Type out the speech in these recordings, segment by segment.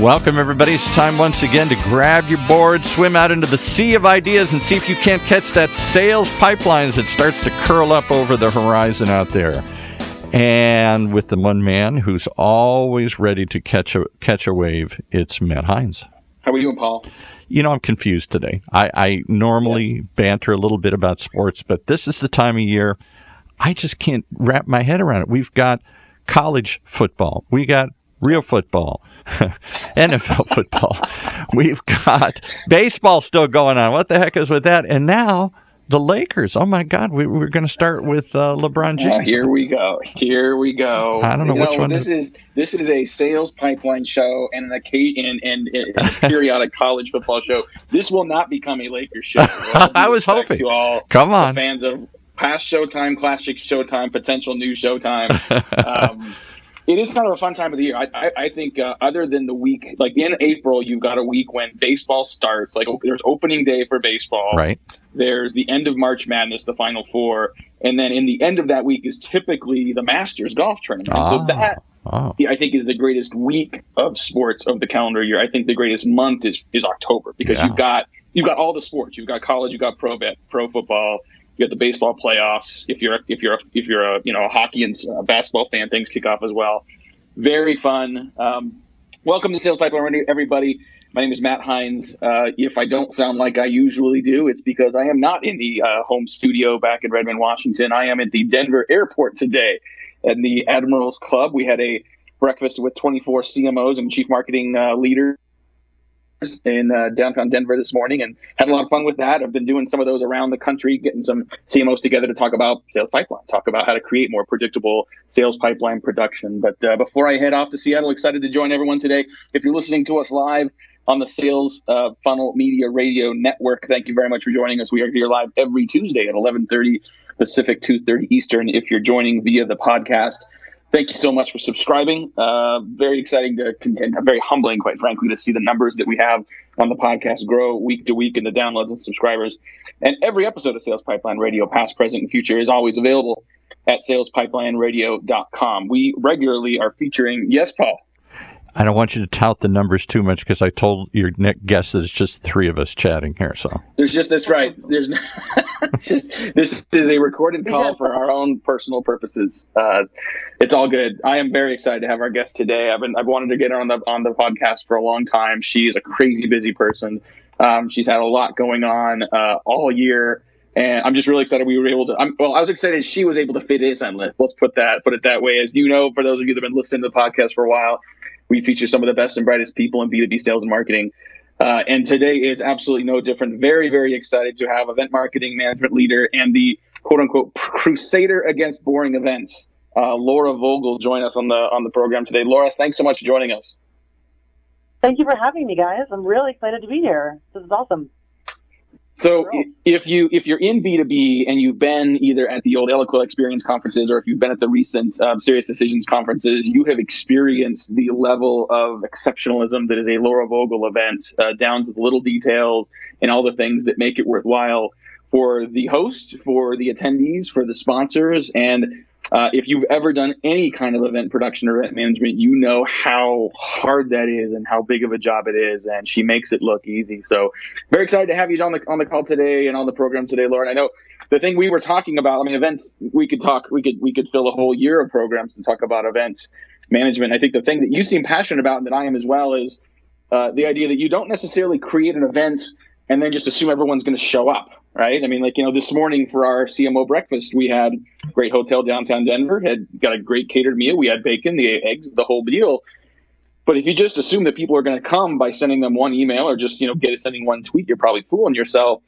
Welcome, everybody. It's time once again to grab your board, swim out into the sea of ideas, and see if you can't catch that sales pipeline as it starts to curl up over the horizon out there. And with the one man who's always ready to catch a catch a wave, it's Matt Heinz. How are you doing, Paul? You know, I'm confused today. I, I normally yes. banter a little bit about sports, but this is the time of year I just can't wrap my head around it. We've got college football, we got real football, NFL football, we've got baseball still going on. What the heck is with that? And now the Lakers. Oh my God, we, are going to start with uh, LeBron James. Uh, here we go. Here we go. I don't know you which know, one. This is this is a sales pipeline show and an and, and, and a periodic college football show. This will not become a Lakers show. I was hoping. To all Come on, fans of past Showtime, classic Showtime, potential new Showtime. Um, it is kind of a fun time of the year. I, I, I think uh, other than the week, like in April, you've got a week when baseball starts. Like there's opening day for baseball. Right. There's the end of March Madness, the Final Four, and then in the end of that week is typically the Masters golf tournament. Oh. So that Oh. I think is the greatest week of sports of the calendar year. I think the greatest month is is October because Yeah. you've got you've got all the sports. You've got college, you've got pro bet, pro football, you got the baseball playoffs. If you're if you're a, if you're a you know a hockey and uh, basketball fan, things kick off as well. Very fun. Um, welcome to Sales Pipeline everybody. My name is Matt Heinz. Uh, if I don't sound like I usually do, it's because I am not in the uh, home studio back in Redmond, Washington. I am at the Denver airport today at the Admirals Club. We had a breakfast with 24 CMOs and chief marketing uh, leaders in uh, downtown Denver this morning and had a lot of fun with that. I've been doing some of those around the country, getting some CMOs together to talk about sales pipeline, talk about how to create more predictable sales pipeline production. But uh, before I head off to Seattle, excited to join everyone today. If you're listening to us live on the Sales uh, Funnel Media Radio Network, thank you very much for joining us. We are here live every Tuesday at 11:30 Pacific, 2:30 Eastern. If you're joining via the podcast thank you so much for subscribing. Uh, very exciting to contend, very humbling, quite frankly, to see the numbers that we have on the podcast grow week to week and the downloads and subscribers. And every episode of Sales Pipeline Radio, past, present, and future, is always available at salespipelineradio.com. We regularly are featuring, yes, Paul. I don't want you to tout the numbers too much because I told your Nick guest that it's just three of us chatting here. So There's just that's right. There's no, just this is a recorded call for our own personal purposes. Uh, it's all good. I am very excited to have our guest today. I've been I've wanted to get her on the on the podcast for a long time. She is a crazy busy person. Um, she's had a lot going on uh, all year. And I'm just really excited we were able to. I'm, well, I was excited she was able to fit this on list. Let's put that put it that way. As you know, for those of you that have been listening to the podcast for a while, we feature some of the best and brightest people in B2B sales and marketing. Uh, and today is absolutely no different. Very, very excited to have event marketing management leader and the quote unquote crusader against boring events, uh, Laura Vogel, join us on the on the program today. Laura, thanks so much for joining us. Thank you for having me, guys. I'm really excited to be here. This is awesome. So if you if you're in B2B and you've been either at the old Eloqua Experience conferences or if you've been at the recent um, Sirius Decisions conferences, you have experienced the level of exceptionalism that is a Laura Vogel event, uh, down to the little details and all the things that make it worthwhile for the host, for the attendees, for the sponsors, and uh, if you've ever done any kind of event production or event management, you know how hard that is and how big of a job it is. And she makes it look easy. So very excited to have you on the on the call today and on the program today, Lauren. I know the thing we were talking about. I mean, events. We could talk. We could we could fill a whole year of programs to talk about events management. I think the thing that you seem passionate about and that I am as well is uh, the idea that you don't necessarily create an event and then just assume everyone's going to show up right? I mean, like, you know, this morning for our CMO breakfast, we had great hotel downtown Denver, had got a great catered meal. We had bacon, the eggs, the whole deal. But if you just assume that people are going to come by sending them one email or just, you know, get sending one tweet, you're probably fooling yourself.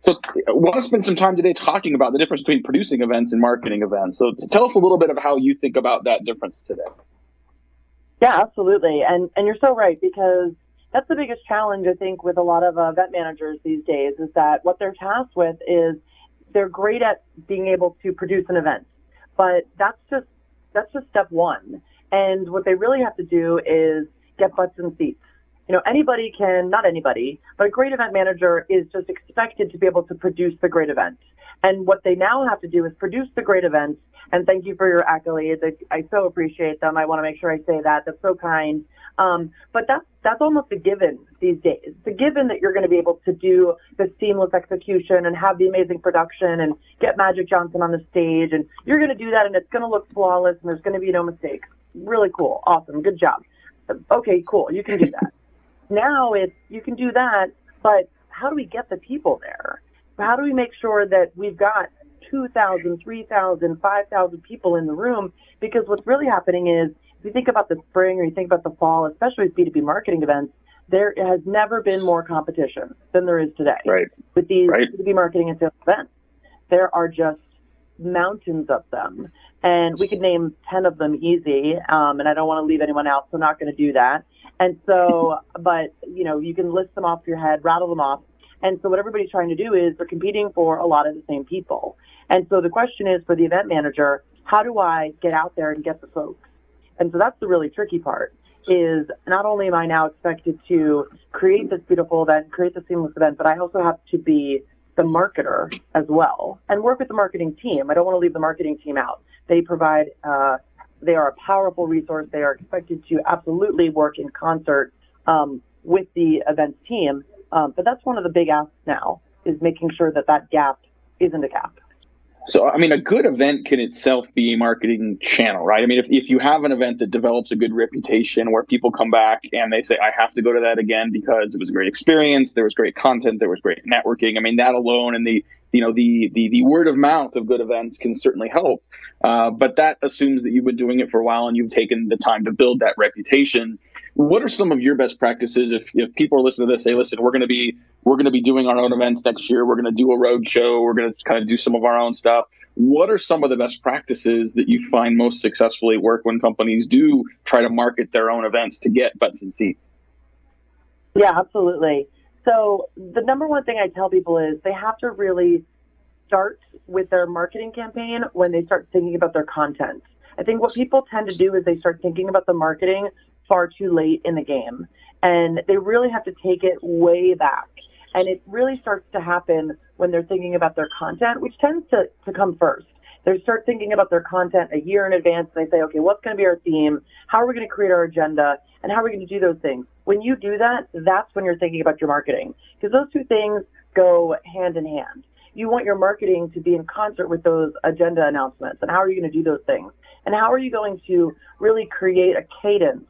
So I want to spend some time today talking about the difference between producing events and marketing events. So tell us a little bit of how you think about that difference today. Yeah, absolutely. And and you're so right because that's the biggest challenge I think with a lot of uh, event managers these days is that what they're tasked with is they're great at being able to produce an event, but that's just that's just step one. And what they really have to do is get butts in seats. You know, anybody can, not anybody, but a great event manager is just expected to be able to produce the great event. And what they now have to do is produce the great events. And thank you for your accolades. I, I so appreciate them. I want to make sure I say that. That's so kind. Um, but that's that's almost a given these days. It's a given that you're going to be able to do the seamless execution and have the amazing production and get Magic Johnson on the stage, and you're going to do that, and it's going to look flawless, and there's going to be no mistakes. Really cool, awesome, good job. Okay, cool, you can do that. now it's you can do that, but how do we get the people there? How do we make sure that we've got 2,000, 3,000, 5,000 people in the room? Because what's really happening is if you think about the spring or you think about the fall, especially with B2B marketing events, there has never been more competition than there is today. Right. With these right. B2B marketing and sales events, there are just mountains of them. And we could name 10 of them easy. Um, and I don't want to leave anyone out, so I'm not going to do that. And so, but, you know, you can list them off your head, rattle them off. And so what everybody's trying to do is they're competing for a lot of the same people. And so the question is for the event manager, how do I get out there and get the folks? And so that's the really tricky part is not only am I now expected to create this beautiful event, create the seamless event, but I also have to be the marketer as well and work with the marketing team. I don't want to leave the marketing team out. They provide, uh, they are a powerful resource. They are expected to absolutely work in concert um, with the events team. Um, but that's one of the big asks now is making sure that that gap isn't a gap. So, I mean, a good event can itself be a marketing channel, right? I mean, if, if you have an event that develops a good reputation where people come back and they say, I have to go to that again because it was a great experience, there was great content, there was great networking. I mean, that alone and the, you know, the, the, the word of mouth of good events can certainly help. Uh, but that assumes that you've been doing it for a while and you've taken the time to build that reputation. What are some of your best practices if, if people are listening to this, say, listen, we're going to be we're going to be doing our own events next year. We're going to do a road show. We're going to kind of do some of our own stuff. What are some of the best practices that you find most successfully work when companies do try to market their own events to get butts and seats? Yeah, absolutely. So the number one thing I tell people is they have to really start with their marketing campaign when they start thinking about their content. I think what people tend to do is they start thinking about the marketing far too late in the game. And they really have to take it way back. And it really starts to happen when they're thinking about their content, which tends to, to come first. They start thinking about their content a year in advance and they say, okay, what's going to be our theme? How are we going to create our agenda? And how are we going to do those things? When you do that, that's when you're thinking about your marketing because those two things go hand in hand. You want your marketing to be in concert with those agenda announcements. And how are you going to do those things? And how are you going to really create a cadence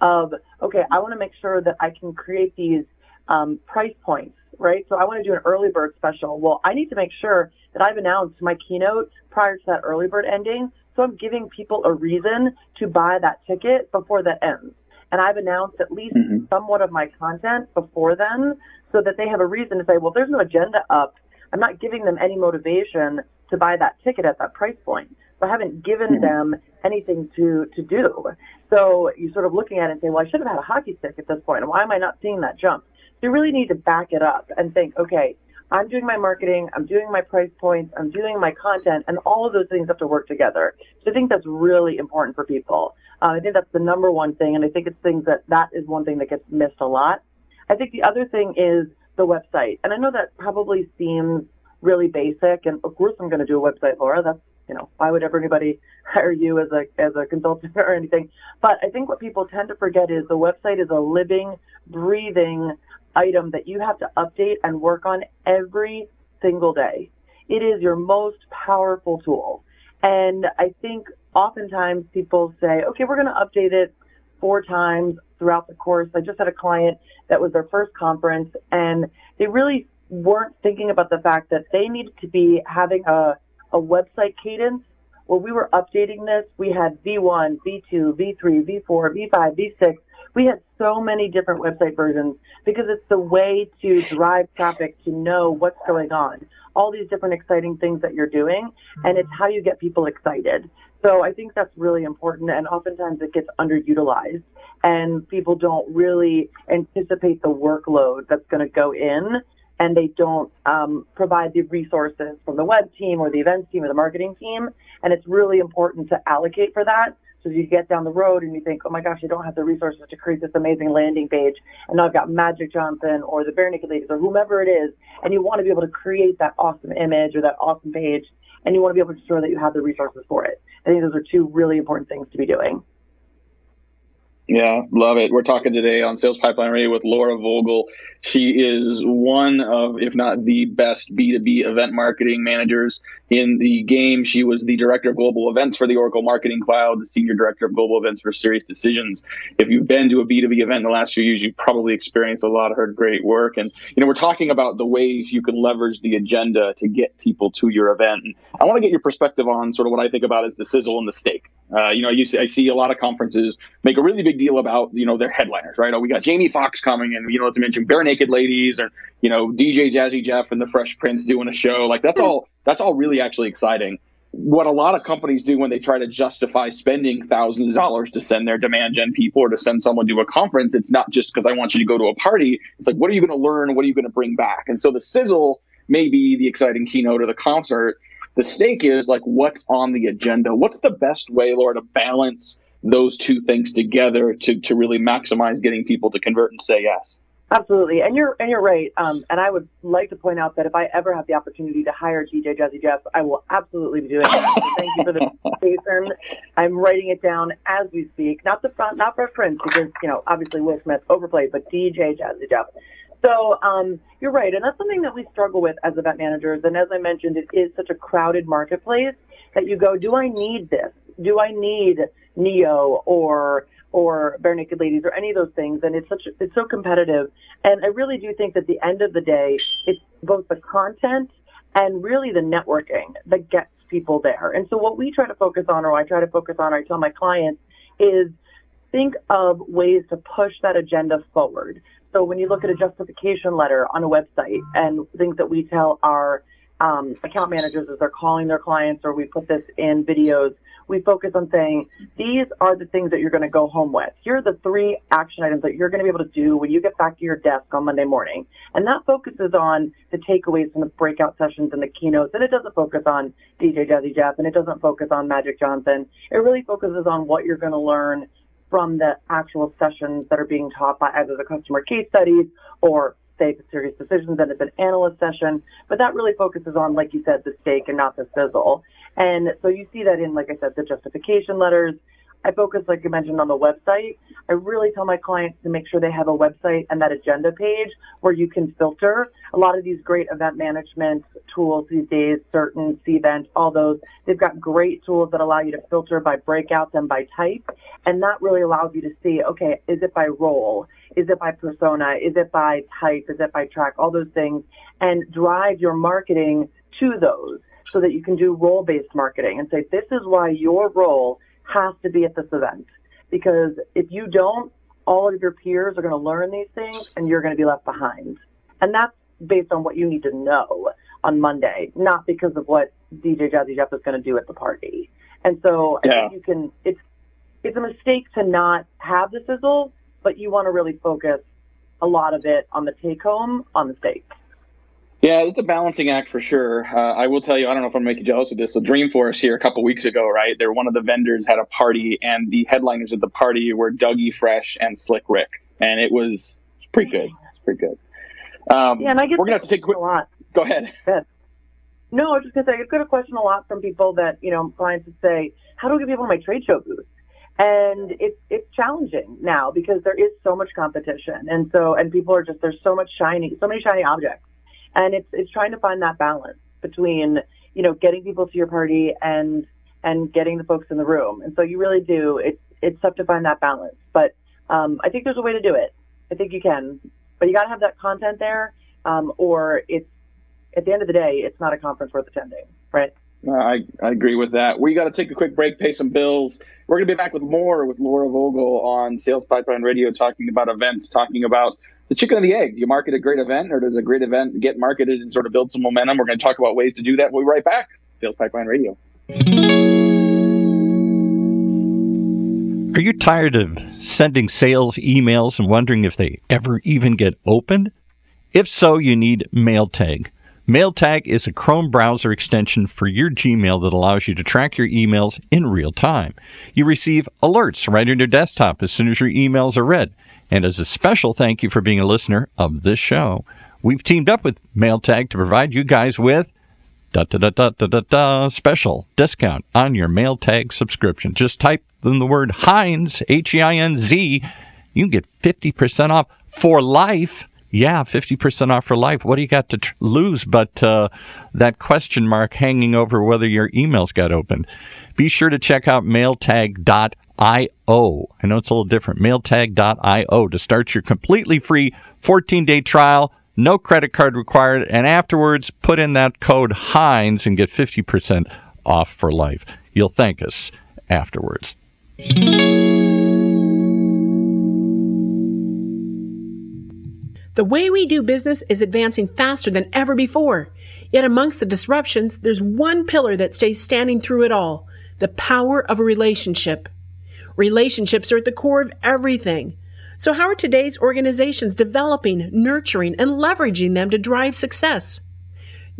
of, okay, I want to make sure that I can create these um, price points, right? So I want to do an early bird special. Well, I need to make sure that I've announced my keynote prior to that early bird ending. So I'm giving people a reason to buy that ticket before that ends. And I've announced at least mm-hmm. somewhat of my content before then so that they have a reason to say, well, there's no agenda up. I'm not giving them any motivation to buy that ticket at that price point. I haven't given mm-hmm. them anything to, to do. So you're sort of looking at it and saying, well, I should have had a hockey stick at this point. Why am I not seeing that jump? So you really need to back it up and think, okay, I'm doing my marketing, I'm doing my price points, I'm doing my content, and all of those things have to work together. So I think that's really important for people. Uh, I think that's the number one thing, and I think it's things that that is one thing that gets missed a lot. I think the other thing is the website, and I know that probably seems really basic, and of course I'm going to do a website, Laura. That's you know, why would ever anybody hire you as a as a consultant or anything? But I think what people tend to forget is the website is a living, breathing item that you have to update and work on every single day. It is your most powerful tool. And I think oftentimes people say, okay, we're going to update it four times throughout the course. I just had a client that was their first conference and they really weren't thinking about the fact that they needed to be having a a website cadence where we were updating this. We had V1, V2, V3, V4, V5, V6. We had so many different website versions because it's the way to drive traffic to know what's going on. All these different exciting things that you're doing, and it's how you get people excited. So I think that's really important, and oftentimes it gets underutilized, and people don't really anticipate the workload that's going to go in and they don't um, provide the resources from the web team or the events team or the marketing team. And it's really important to allocate for that So you get down the road and you think, oh my gosh, I don't have the resources to create this amazing landing page. And now I've got Magic Johnson or the Barenaked Ladies or whomever it is. And you want to be able to create that awesome image or that awesome page. And you want to be able to ensure that you have the resources for it. I think those are two really important things to be doing. Yeah, love it. We're talking today on Sales Pipeline Radio with Laura Vogel. She is one of, if not the best B2B event marketing managers in the game. She was the director of global events for the Oracle Marketing Cloud, the senior director of global events for Sirius Decisions. If you've been to a B2B event in the last few years, you've probably experienced a lot of her great work. And, you know, we're talking about the ways you can leverage the agenda to get people to your event. And I want to get your perspective on sort of what I think about as the sizzle and the steak. Uh, you know, you see, I see a lot of conferences make a really big deal about, you know, their headliners, right? Oh, we got Jamie Foxx coming and, you know, let's mention Barenaked Ladies or, you know, DJ Jazzy Jeff and the Fresh Prince doing a show. Like that's all, that's all really actually exciting. What a lot of companies do when they try to justify spending thousands of dollars to send their demand gen people or to send someone to a conference, it's not just because I want you to go to a party. It's like, what are you going to learn? What are you going to bring back? And so the sizzle may be the exciting keynote of the concert. The steak is like, what's on the agenda? What's the best way, Laura, to balance those two things together to, to really maximize getting people to convert and say yes? Absolutely, and you're and you're right. Um, and I would like to point out that if I ever have the opportunity to hire DJ Jazzy Jeff, I will absolutely be doing that. Thank you for the Jason. I'm writing it down as we speak. Not the front, not for Prince because you know obviously Will Smith overplayed, but DJ Jazzy Jeff. So um, you're right, and that's something that we struggle with as event managers. And as I mentioned, it is such a crowded marketplace that you go, do I need this? Do I need Ne-Yo or or Barenaked Ladies or any of those things. And it's such it's so competitive. And I really do think that at the end of the day, it's both the content and really the networking that gets people there. And so what we try to focus on, or I try to focus on, or I tell my clients, is think of ways to push that agenda forward. So when you look at a justification letter on a website and things that we tell our um, account managers as they're calling their clients, or we put this in videos we focus on saying these are the things that you're going to go home with. Here are the three action items that you're going to be able to do when you get back to your desk on Monday morning. And that focuses on the takeaways from the breakout sessions and the keynotes. And it doesn't focus on DJ Jazzy Jeff and it doesn't focus on Magic Johnson. It really focuses on what you're going to learn from the actual sessions that are being taught by either the customer case studies or say the Sirius Decisions and it's an analyst session, but that really focuses on, like you said, the steak and not the sizzle. And so you see that in, like I said, the justification letters. I focus, like you mentioned, on the website. I really tell my clients to make sure they have a website and that agenda page where you can filter. A lot of these great event management tools these days, certain Cvent, all those, they've got great tools that allow you to filter by breakouts and by type. And that really allows you to see, okay, is it by role? Is it by persona? Is it by type? Is it by track? All those things and drive your marketing to those so that you can do role based marketing and say, this is why your role has to be at this event. Because if you don't, all of your peers are going to learn these things and you're going to be left behind. And that's based on what you need to know on Monday, not because of what DJ Jazzy Jeff is going to do at the party. And so yeah. I think you can, it's, it's a mistake to not have the sizzle, but you want to really focus a lot of it on the take home on the steak. Yeah, it's a balancing act for sure. Uh, I will tell you, I don't know if I'm making jealous of this. So Dreamforce here a couple weeks ago, right? They're one of the vendors had a party, and the headliners at the party were Dougie Fresh and Slick Rick, and it was, pretty good. It's pretty good. Um, yeah, and I get we're gonna have to take a quick. A lot. Go ahead. No, I was just gonna say I get a question a lot from people that you know clients would say, "How do I get people to my trade show booth?" And it's it's challenging now because there is so much competition, and so and people are just there's so much shiny, so many shiny objects and it's it's trying to find that balance between you know getting people to your party and and getting the folks in the room. And so you really do. It's it's tough to find that balance, but um, I think there's a way to do it. I think you can, but you got to have that content there, um, or it's at the end of the day, it's not a conference worth attending, right? Uh, I, I agree with that. We got to take a quick break, pay some bills. We're going to be back with more with Laura Vogel on Sales Pipeline Radio, talking about events, talking about the chicken and the egg. Do you market a great event, or does a great event get marketed and sort of build some momentum? We're going to talk about ways to do that. We'll be right back. Sales Pipeline Radio. Are you tired of sending sales emails and wondering if they ever even get opened? If so, you need MailTag. MailTag is a Chrome browser extension for your Gmail that allows you to track your emails in real time. You receive alerts right on your desktop as soon as your emails are read. And as a special thank you for being a listener of this show, we've teamed up with MailTag to provide you guys with da da da da da da da special discount on your MailTag subscription. Just type in the word Heinz H E I N Z. You can get fifty percent off for life. Yeah, fifty percent off for life. What do you got to tr- lose but uh, that question mark hanging over whether your emails got opened? Be sure to check out mailtag.io. I know it's a little different. Mailtag.io to start your completely free 14 day trial no credit card required, and afterwards put in that code Heinz and get 50% off for life. You'll thank us afterwards. The way we do business is advancing faster than ever before. Yet amongst the disruptions, there's one pillar that stays standing through it all the power of a relationship. Relationships are at the core of everything. So, how are today's organizations developing, nurturing, and leveraging them to drive success?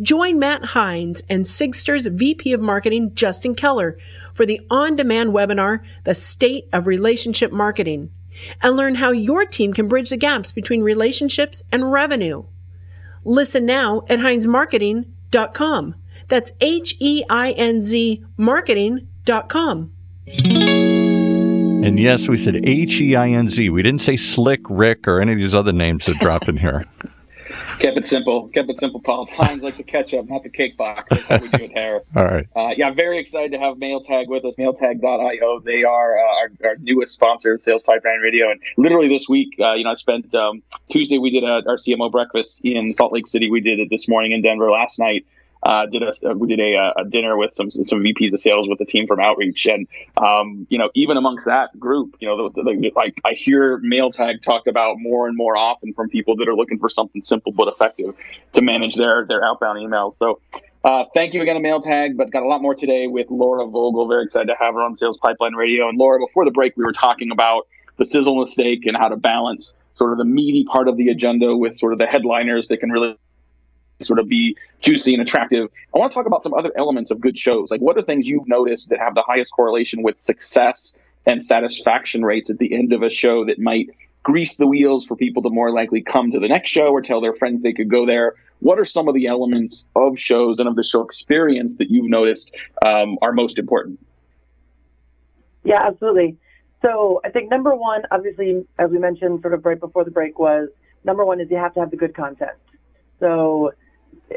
Join Matt Heinz and Sigstr's VP of Marketing, Justin Keller, for the on demand webinar, The State of Relationship Marketing, and learn how your team can bridge the gaps between relationships and revenue. Listen now at HeinzMarketing.com. That's H E I N Z marketing.com. And yes, we said H E I N Z. We didn't say Slick, Rick, or any of these other names that drop in here. Kept it simple. Kept it simple, Paul. It's Heinz like the ketchup, not the cake box. That's how we do it here. All right. Uh, yeah, very excited to have MailTag with us. MailTag.io. They are uh, our, our, newest sponsor of Sales Pipeline Radio. And literally this week, uh, you know, I spent um, Tuesday, we did a, our CMO breakfast in Salt Lake City. We did it this morning in Denver last night uh, did a we did a, a, dinner with some some VPs of sales with the team from Outreach, and um, you know even amongst that group, you know, the, the, like I hear MailTag talked about more and more often from people that are looking for something simple but effective to manage their their outbound emails. So. Uh, thank you again to MailTag, but got a lot more today with Laura Vogel. Very excited to have her on Sales Pipeline Radio. And Laura, before the break, we were talking about the sizzle mistake and how to balance sort of the meaty part of the agenda with sort of the headliners that can really sort of be juicy and attractive. I want to talk about some other elements of good shows. Like, what are things you've noticed that have the highest correlation with success and satisfaction rates at the end of a show that might grease the wheels for people to more likely come to the next show or tell their friends they could go there? What are some of the elements of shows and of the show experience that you've noticed um, are most important? Yeah, absolutely. So I think number one, obviously, as we mentioned sort of right before the break, was number one is you have to have the good content. So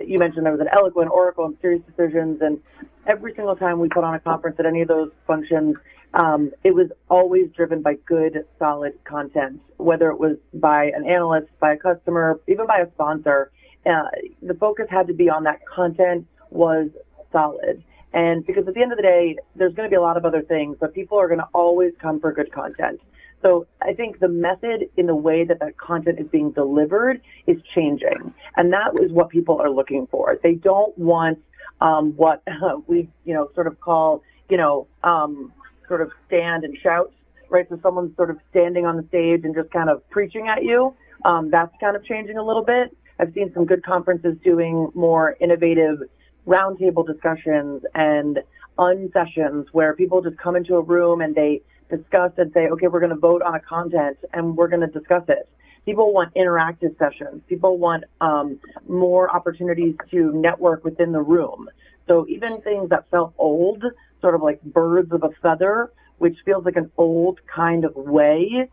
you mentioned there was an Eloqua oracle and SiriusDecisions and every single time we put on a conference at any of those functions um, it was always driven by good solid content whether it was by an analyst by a customer even by a sponsor. Uh, the focus had to be on that content was solid. And because at the end of the day there's going to be a lot of other things but people are going to always come for good content so I think the method in the way that that content is being delivered is changing. And that is what people are looking for. They don't want um, what we, you know, sort of call, you know, um, sort of stand and shout, right? So someone's sort of standing on the stage and just kind of preaching at you. Um, that's kind of changing a little bit. I've seen some good conferences doing more innovative roundtable discussions and unsessions where people just come into a room and they discuss and say, okay, we're going to vote on a content and we're going to discuss it. People want interactive sessions. People want um, more opportunities to network within the room. So even things that felt old, sort of like birds of a feather, which feels like an old kind of way,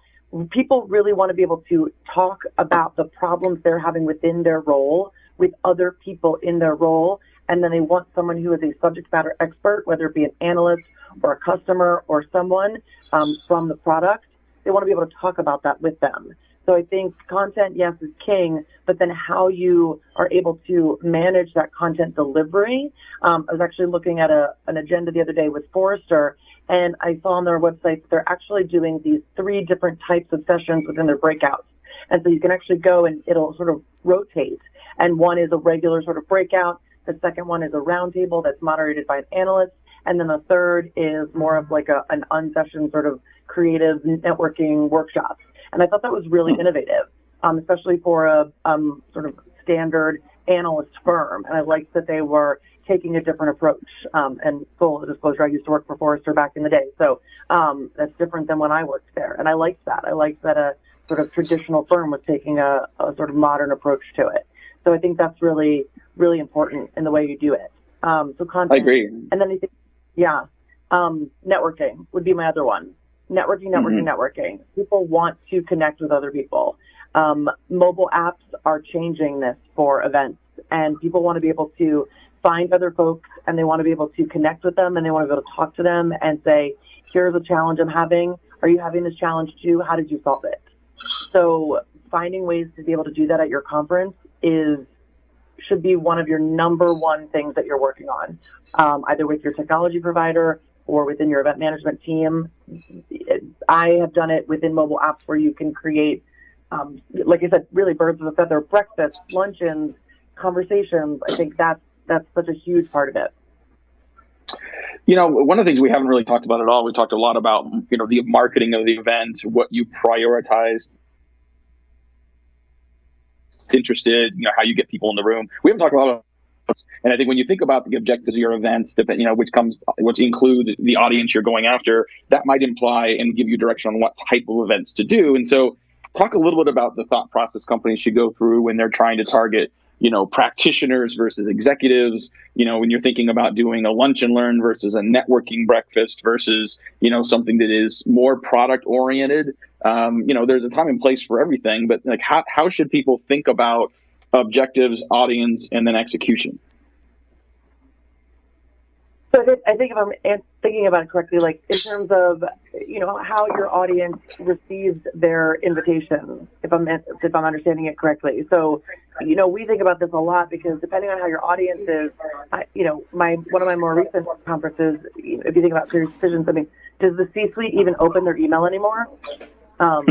people really want to be able to talk about the problems they're having within their role with other people in their role. And then they want someone who is a subject matter expert, whether it be an analyst or a customer or someone um, from the product, they want to be able to talk about that with them. So I think content, yes, is king, but then how you are able to manage that content delivery. Um, I was actually looking at a, an agenda the other day with Forrester, and I saw on their website that they're actually doing these three different types of sessions within their breakouts. And so you can actually go and it'll sort of rotate. And one is a regular sort of breakout. The second one is a roundtable that's moderated by an analyst. And then the third is more of like a, an unsession sort of creative networking workshop. And I thought that was really hmm. innovative, um, especially for a um, sort of standard analyst firm, and I liked that they were taking a different approach. Um, and full disclosure, I used to work for Forrester back in the day, so um, that's different than when I worked there, and I liked that. I liked that a sort of traditional firm was taking a, a sort of modern approach to it. So I think that's really really important in the way you do it. Um, so content. I agree. And then I think, yeah, um, networking would be my other one. Networking, networking, mm-hmm. networking. People want to connect with other people. Um, mobile apps are changing this for events, and people want to be able to find other folks, and they want to be able to connect with them, and they want to be able to talk to them and say, "Here's a challenge I'm having. Are you having this challenge too? How did you solve it?" So finding ways to be able to do that at your conference is should be one of your number one things that you're working on, um, either with your technology provider or within your event management team. I have done it within mobile apps where you can create, um, like I said, really birds of a feather, breakfast, luncheons, conversations. I think that's that's such a huge part of it. You know, one of the things we haven't really talked about at all. We talked a lot about you know the marketing of the event, what you prioritize interested, you know, how you get people in the room. We haven't talked about and I think when you think about the objectives of your events, you know, which comes, which includes the audience you're going after, that might imply and give you direction on what type of events to do. And so, talk a little bit about the thought process companies should go through when they're trying to target you know practitioners versus executives you know when you're thinking about doing a lunch and learn versus a networking breakfast versus you know something that is more product oriented um, you know there's a time and place for everything but like how, how should people think about objectives audience and then execution so I think if I'm thinking about it correctly, like in terms of you know how your audience receives their invitation, if I'm if I'm understanding it correctly. So you know we think about this a lot because depending on how your audience is, I, you know my one of my more recent conferences, if you think about Sirius Decisions, I mean, does the C-suite even open their email anymore? Um,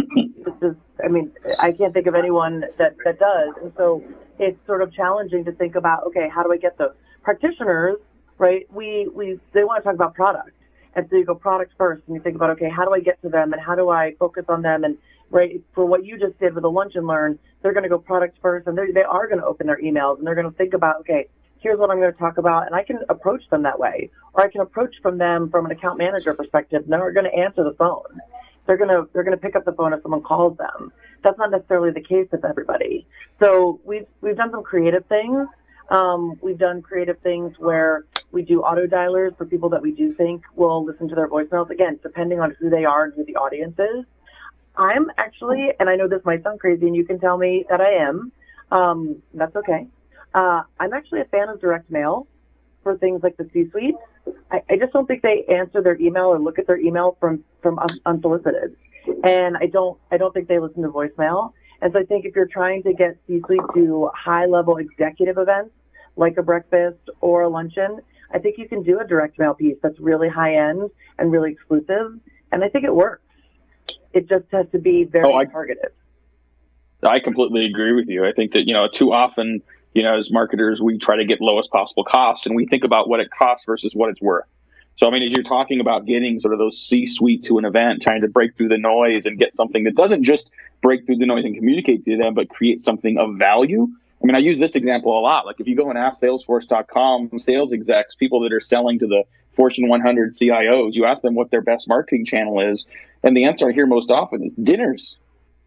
this is, I mean, I can't think of anyone that that does, and so it's sort of challenging to think about. Okay, how do I get those practitioners? right? We, we, they want to talk about product. And so you go product first and you think about, okay, how do I get to them and how do I focus on them? And right, for what you just did with the lunch and learn, they're going to go product first and they are going to open their emails and they're going to think about, okay, here's what I'm going to talk about. And I can approach them that way. Or I can approach from them from an account manager perspective. And they're going to answer the phone. They're to, they're to pick up the phone if someone calls them. That's not necessarily the case with everybody. So we've, we've done some creative things. Um, we've done creative things where we do auto dialers for people that we do think will listen to their voicemails. Again, depending on who they are and who the audience is. I'm actually, and I know this might sound crazy, and you can tell me that I am. Um, that's okay. Uh, I'm actually a fan of direct mail for things like the C-suite. I, I just don't think they answer their email or look at their email from from un- unsolicited, and I don't I don't think they listen to voicemail. And so I think if you're trying to get C-suite to high level executive events like a breakfast or a luncheon, I think you can do a direct mail piece that's really high end and really exclusive. And I think it works. It just has to be very oh, I, targeted. I completely agree with you. I think that, you know, too often, you know, as marketers, we try to get lowest possible cost and we think about what it costs versus what it's worth. So, I mean, as you're talking about getting sort of those C suite to an event, trying to break through the noise and get something that doesn't just break through the noise and communicate to them, but create something of value, I mean, I use this example a lot. Like if you go and ask Salesforce.com sales execs, people that are selling to the Fortune 100 CIOs, you ask them what their best marketing channel is, and the answer I hear most often is dinners.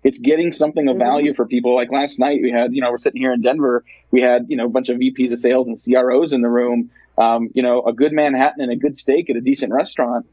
It's getting something of value mm-hmm. for people. Like last night, we had, you know, we're sitting here in Denver. We had, you know, a bunch of VPs of sales and CROs in the room. Um, you know, a good Manhattan and a good steak at a decent restaurant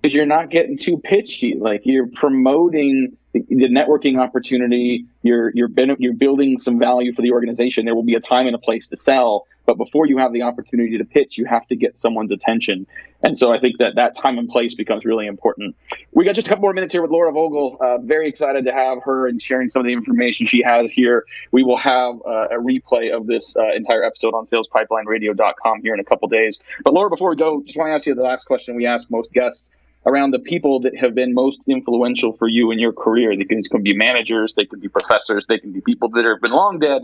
because you're not getting too pitchy. Like you're promoting the, networking opportunity. You're you're you're building some value for the organization. There will be a time and a place to sell, but before you have the opportunity to pitch, you have to get someone's attention. And so I think that that time and place becomes really important. We got just a couple more minutes here with Laura Vogel. Uh, very excited to have her and sharing some of the information she has here. We will have uh, a replay of this uh, entire episode on SalesPipelineRadio.com here in a couple days. But Laura, before we go, just want to ask you the last question we ask most guests around the people that have been most influential for you in your career. These can be managers, they can be professors, they can be people that have been long dead.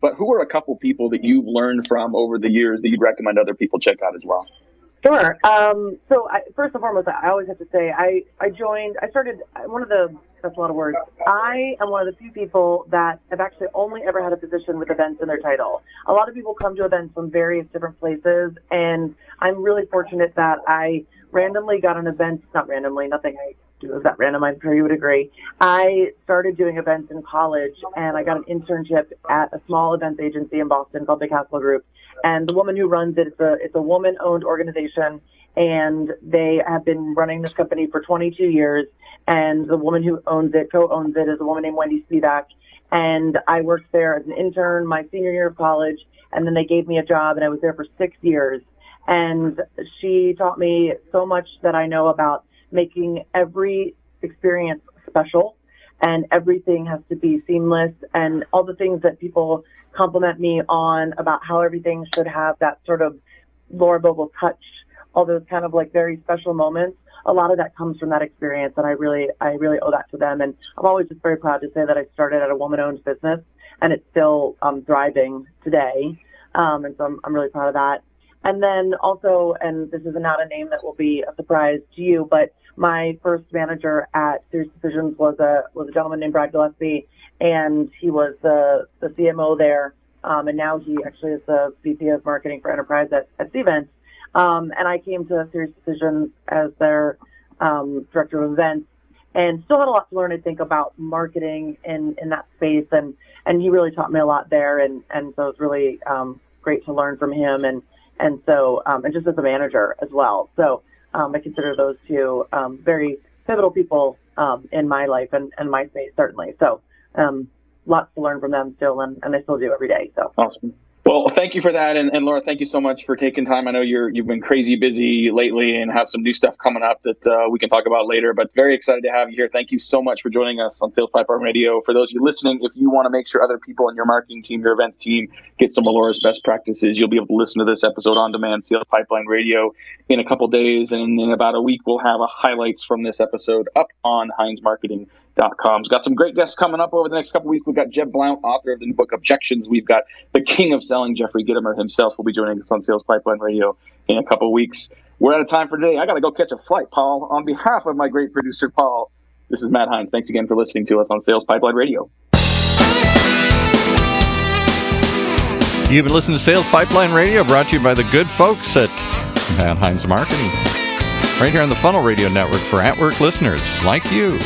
But who are a couple people that you've learned from over the years that you'd recommend other people check out as well? Sure. Um, so I, first and foremost, I always have to say I, I joined. I started one of the. That's a lot of words. I am one of the few people that have actually only ever had a position with events in their title. A lot of people come to events from various different places, and I'm really fortunate that I randomly got an event. Not randomly. Nothing I do is that random. I'm sure you would agree. I started doing events in college, and I got an internship at a small events agency in Boston called the Castle Group and the woman who runs it, it's a, it's a woman owned organization and they have been running this company for 22 years. And the woman who owns it, co-owns it, is a woman named Wendy Spivak. And I worked there as an intern my senior year of college. And then they gave me a job and I was there for six years. And she taught me so much that I know about making every experience special and everything has to be seamless and all the things that people compliment me on about how everything should have that sort of Laura Vogel touch, all those kind of like very special moments. A lot of that comes from that experience, and I really, I really owe that to them. And I'm always just very proud to say that I started at a woman-owned business, and it's still um, thriving today. Um, and so I'm, I'm really proud of that. And then also, and this is not a name that will be a surprise to you, but my first manager at Sirius Decisions was a was a gentleman named Brad Gillespie, and he was the the CMO there, um, and now he actually is the VP of Marketing for Enterprise at, at Cvent. Um, and I came to Sirius Decisions as their um, director of events, and still had a lot to learn. I think about marketing in in that space, and and he really taught me a lot there, and and so it was really um, great to learn from him, and and so um, and just as a manager as well. So um, I consider those two um, very pivotal people um, in my life and, and my space, certainly. So um, lots to learn from them still, and, and I still do every day. So awesome. Well, thank you for that, and, and, Laura, thank you so much for taking time. I know you're you've been crazy busy lately and have some new stuff coming up that uh, we can talk about later. But very excited to have you here. Thank you so much for joining us on Sales Pipeline Radio. For those of you listening, if you want to make sure other people in your marketing team, your events team, get some of Laura's best practices, you'll be able to listen to this episode on demand, Sales Pipeline Radio, in a couple days, and in about a week we'll have a highlights from this episode up on Heinz Marketing Com. We've got some great guests coming up over the next couple weeks. We've got Jeb Blount, author of the new book Objections. We've got the king of selling, Jeffrey Gitomer himself, will be joining us on Sales Pipeline Radio in a couple weeks. We're out of time for today. I got to go catch a flight, Paul. On behalf of my great producer, Paul, this is Matt Heinz. Thanks again for listening to us on Sales Pipeline Radio. You've been listening to Sales Pipeline Radio, brought to you by the good folks at Matt Heinz Marketing. Right here on the Funnel Radio Network for at work listeners like you.